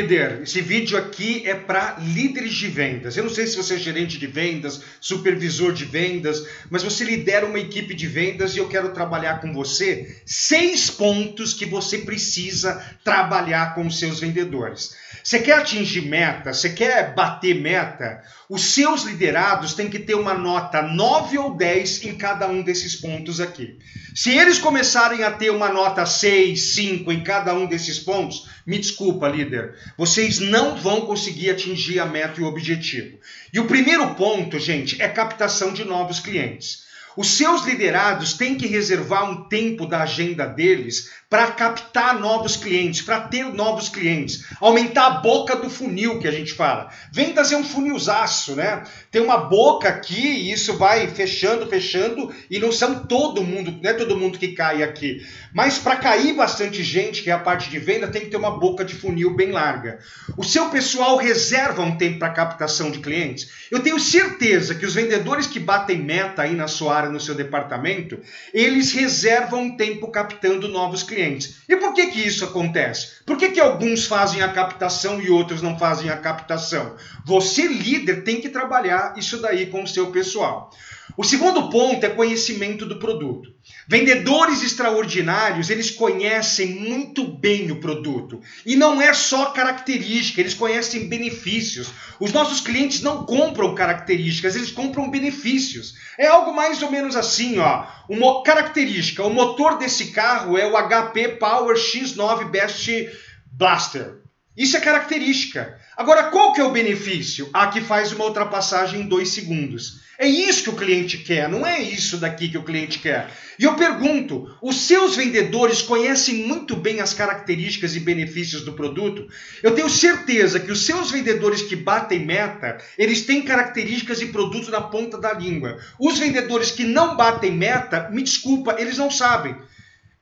líder, esse vídeo aqui é para líderes de vendas. Eu não sei se você é gerente de vendas, supervisor de vendas, mas você lidera uma equipe de vendas e eu quero trabalhar com você seis pontos que você precisa trabalhar com os seus vendedores. Você quer atingir meta? Você quer bater meta? Os seus liderados têm que ter uma nota 9 ou 10 em cada um desses pontos aqui. Se eles começarem a ter uma nota 6, 5 em cada um desses pontos, me desculpa, líder, vocês não vão conseguir atingir a meta e o objetivo. E o primeiro ponto, gente, é captação de novos clientes. Os seus liderados têm que reservar um tempo da agenda deles para captar novos clientes, para ter novos clientes, aumentar a boca do funil que a gente fala. Vendas é um funilzaço, né? Tem uma boca aqui e isso vai fechando, fechando e não são todo mundo, não é todo mundo que cai aqui. Mas para cair bastante gente, que é a parte de venda, tem que ter uma boca de funil bem larga. O seu pessoal reserva um tempo para captação de clientes. Eu tenho certeza que os vendedores que batem meta aí na sua área, no seu departamento, eles reservam tempo captando novos clientes. E por que, que isso acontece? Por que, que alguns fazem a captação e outros não fazem a captação? Você, líder, tem que trabalhar isso daí com o seu pessoal. O segundo ponto é conhecimento do produto. Vendedores extraordinários, eles conhecem muito bem o produto. E não é só característica, eles conhecem benefícios. Os nossos clientes não compram características, eles compram benefícios. É algo mais ou menos assim, ó. Uma característica, o motor desse carro é o HP Power X9 Best Blaster. Isso é característica. Agora, qual que é o benefício? A que faz uma ultrapassagem em dois segundos. É isso que o cliente quer, não é isso daqui que o cliente quer. E eu pergunto: os seus vendedores conhecem muito bem as características e benefícios do produto? Eu tenho certeza que os seus vendedores que batem meta, eles têm características e produtos na ponta da língua. Os vendedores que não batem meta, me desculpa, eles não sabem.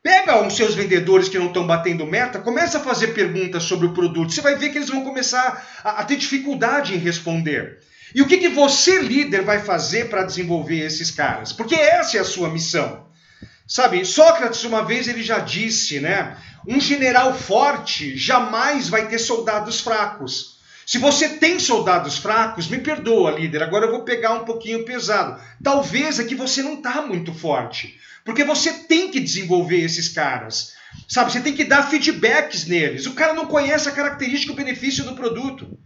Pega os seus vendedores que não estão batendo meta, começa a fazer perguntas sobre o produto. Você vai ver que eles vão começar a, a ter dificuldade em responder. E o que, que você, líder, vai fazer para desenvolver esses caras? Porque essa é a sua missão. Sabe, Sócrates uma vez ele já disse, né? Um general forte jamais vai ter soldados fracos. Se você tem soldados fracos, me perdoa, líder, agora eu vou pegar um pouquinho pesado. Talvez é que você não está muito forte. Porque você tem que desenvolver esses caras. Sabe, você tem que dar feedbacks neles. O cara não conhece a característica e o benefício do produto.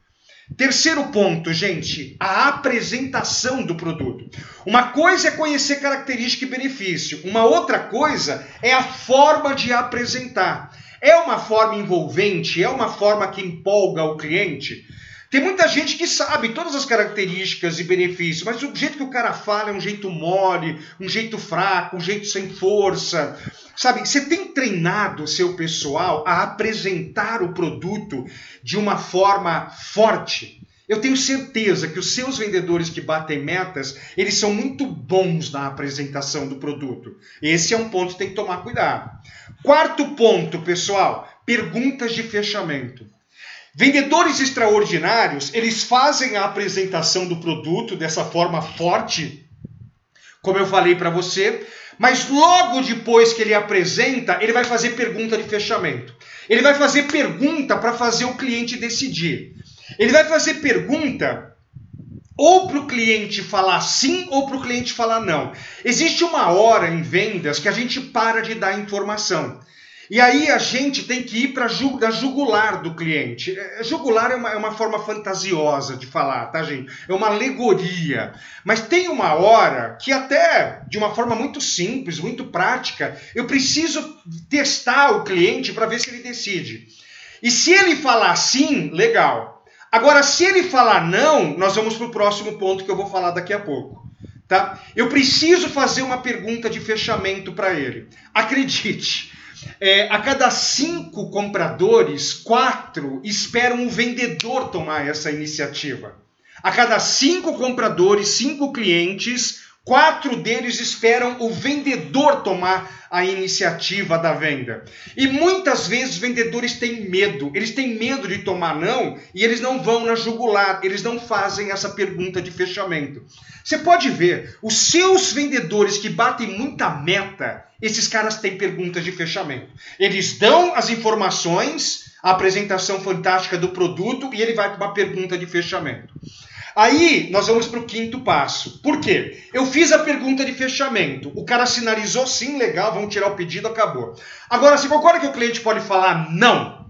Terceiro ponto, gente, a apresentação do produto. Uma coisa é conhecer característica e benefício, uma outra coisa é a forma de apresentar. É uma forma envolvente, é uma forma que empolga o cliente. Tem muita gente que sabe todas as características e benefícios, mas o jeito que o cara fala é um jeito mole, um jeito fraco, um jeito sem força. Sabe, você tem treinado o seu pessoal a apresentar o produto de uma forma forte. Eu tenho certeza que os seus vendedores que batem metas, eles são muito bons na apresentação do produto. Esse é um ponto que tem que tomar cuidado. Quarto ponto, pessoal, perguntas de fechamento. Vendedores extraordinários, eles fazem a apresentação do produto dessa forma forte, como eu falei para você, mas logo depois que ele apresenta, ele vai fazer pergunta de fechamento. Ele vai fazer pergunta para fazer o cliente decidir. Ele vai fazer pergunta ou para o cliente falar sim ou para o cliente falar não. Existe uma hora em vendas que a gente para de dar informação. E aí a gente tem que ir para a jugular do cliente. É, jugular é uma, é uma forma fantasiosa de falar, tá, gente? É uma alegoria. Mas tem uma hora que, até de uma forma muito simples, muito prática, eu preciso testar o cliente para ver se ele decide. E se ele falar sim, legal. Agora, se ele falar não, nós vamos para o próximo ponto que eu vou falar daqui a pouco. Tá? Eu preciso fazer uma pergunta de fechamento para ele. Acredite, é, a cada cinco compradores, quatro esperam o vendedor tomar essa iniciativa. A cada cinco compradores, cinco clientes, quatro deles esperam o vendedor tomar a iniciativa da venda. E muitas vezes vendedores têm medo, eles têm medo de tomar não e eles não vão na jugular, eles não fazem essa pergunta de fechamento. Você pode ver, os seus vendedores que batem muita meta, esses caras têm perguntas de fechamento. Eles dão as informações, a apresentação fantástica do produto e ele vai para uma pergunta de fechamento. Aí nós vamos para o quinto passo. Por quê? Eu fiz a pergunta de fechamento. O cara sinalizou sim, legal, vamos tirar o pedido, acabou. Agora, você concorda que o cliente pode falar não?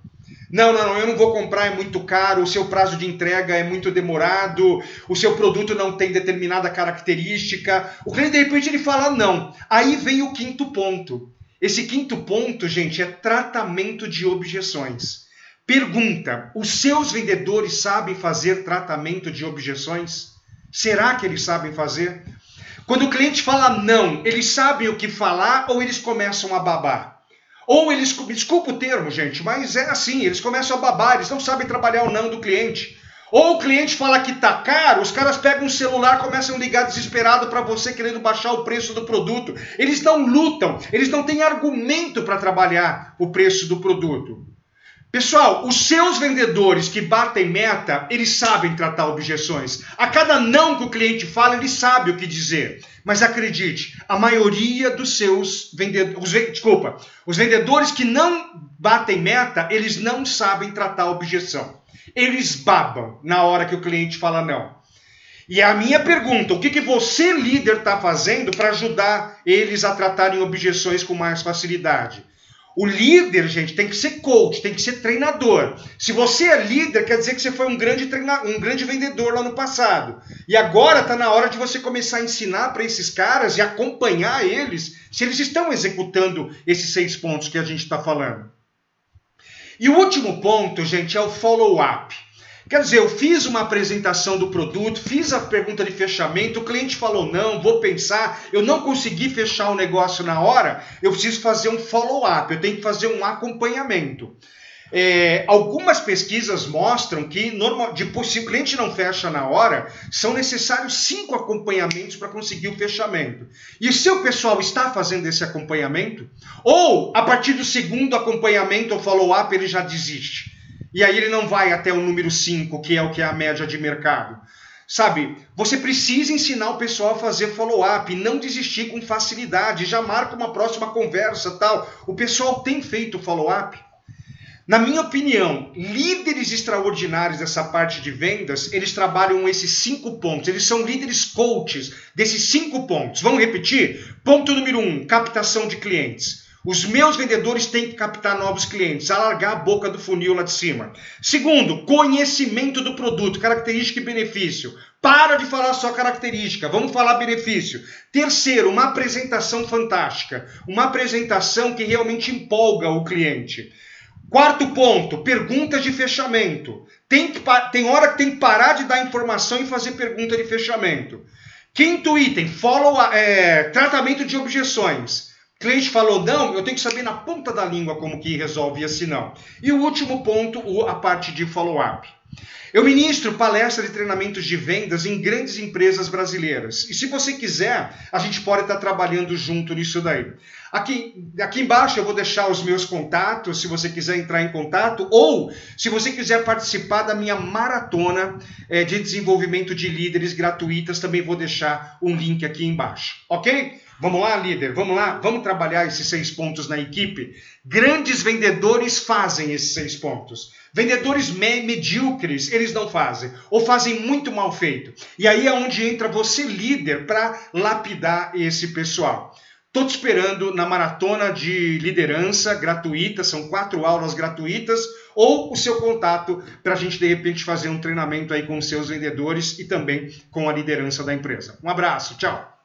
Não, não, não, eu não vou comprar, é muito caro, o seu prazo de entrega é muito demorado, o seu produto não tem determinada característica. O cliente, de repente, ele fala não. Aí vem o quinto ponto. Esse quinto ponto, gente, é tratamento de objeções. Pergunta: os seus vendedores sabem fazer tratamento de objeções? Será que eles sabem fazer? Quando o cliente fala não, eles sabem o que falar ou eles começam a babar? Ou eles, desculpa o termo, gente, mas é assim, eles começam a babar, eles não sabem trabalhar o não do cliente. Ou o cliente fala que tá caro, os caras pegam o celular, começam a ligar desesperado para você querendo baixar o preço do produto. Eles não lutam, eles não têm argumento para trabalhar o preço do produto. Pessoal, os seus vendedores que batem meta, eles sabem tratar objeções. A cada não que o cliente fala, ele sabe o que dizer. Mas acredite, a maioria dos seus vendedores, desculpa, os vendedores que não batem meta, eles não sabem tratar objeção. Eles babam na hora que o cliente fala não. E a minha pergunta, o que, que você, líder, está fazendo para ajudar eles a tratarem objeções com mais facilidade? O líder, gente, tem que ser coach, tem que ser treinador. Se você é líder, quer dizer que você foi um grande, treina... um grande vendedor lá no passado. E agora está na hora de você começar a ensinar para esses caras e acompanhar eles se eles estão executando esses seis pontos que a gente está falando. E o último ponto, gente, é o follow-up. Quer dizer, eu fiz uma apresentação do produto, fiz a pergunta de fechamento, o cliente falou não, vou pensar, eu não consegui fechar o negócio na hora, eu preciso fazer um follow-up, eu tenho que fazer um acompanhamento. É, algumas pesquisas mostram que normal, depois, se o cliente não fecha na hora, são necessários cinco acompanhamentos para conseguir o fechamento. E se o pessoal está fazendo esse acompanhamento, ou a partir do segundo acompanhamento ou follow-up ele já desiste. E aí ele não vai até o número 5, que é o que é a média de mercado. Sabe, você precisa ensinar o pessoal a fazer follow-up, não desistir com facilidade, já marca uma próxima conversa, tal. O pessoal tem feito follow-up? Na minha opinião, líderes extraordinários dessa parte de vendas, eles trabalham esses cinco pontos. Eles são líderes coaches desses cinco pontos. Vamos repetir? Ponto número um: captação de clientes. Os meus vendedores têm que captar novos clientes, alargar a boca do funil lá de cima. Segundo, conhecimento do produto, característica e benefício. Para de falar só característica, vamos falar benefício. Terceiro, uma apresentação fantástica, uma apresentação que realmente empolga o cliente. Quarto ponto, perguntas de fechamento. Tem, que, tem hora que tem que parar de dar informação e fazer pergunta de fechamento. Quinto item, follow, é, tratamento de objeções cliente falou não, eu tenho que saber na ponta da língua como que resolve esse não. E o último ponto, a parte de follow-up. Eu ministro palestras e treinamentos de vendas em grandes empresas brasileiras. E se você quiser, a gente pode estar trabalhando junto nisso daí. Aqui, aqui embaixo eu vou deixar os meus contatos, se você quiser entrar em contato, ou se você quiser participar da minha maratona é, de desenvolvimento de líderes gratuitas, também vou deixar um link aqui embaixo, ok? Vamos lá, líder, vamos lá, vamos trabalhar esses seis pontos na equipe. Grandes vendedores fazem esses seis pontos. Vendedores me medíocres, eles não fazem, ou fazem muito mal feito. E aí é onde entra você, líder, para lapidar esse pessoal. Estou te esperando na maratona de liderança gratuita, são quatro aulas gratuitas, ou o seu contato para a gente de repente fazer um treinamento aí com os seus vendedores e também com a liderança da empresa. Um abraço, tchau!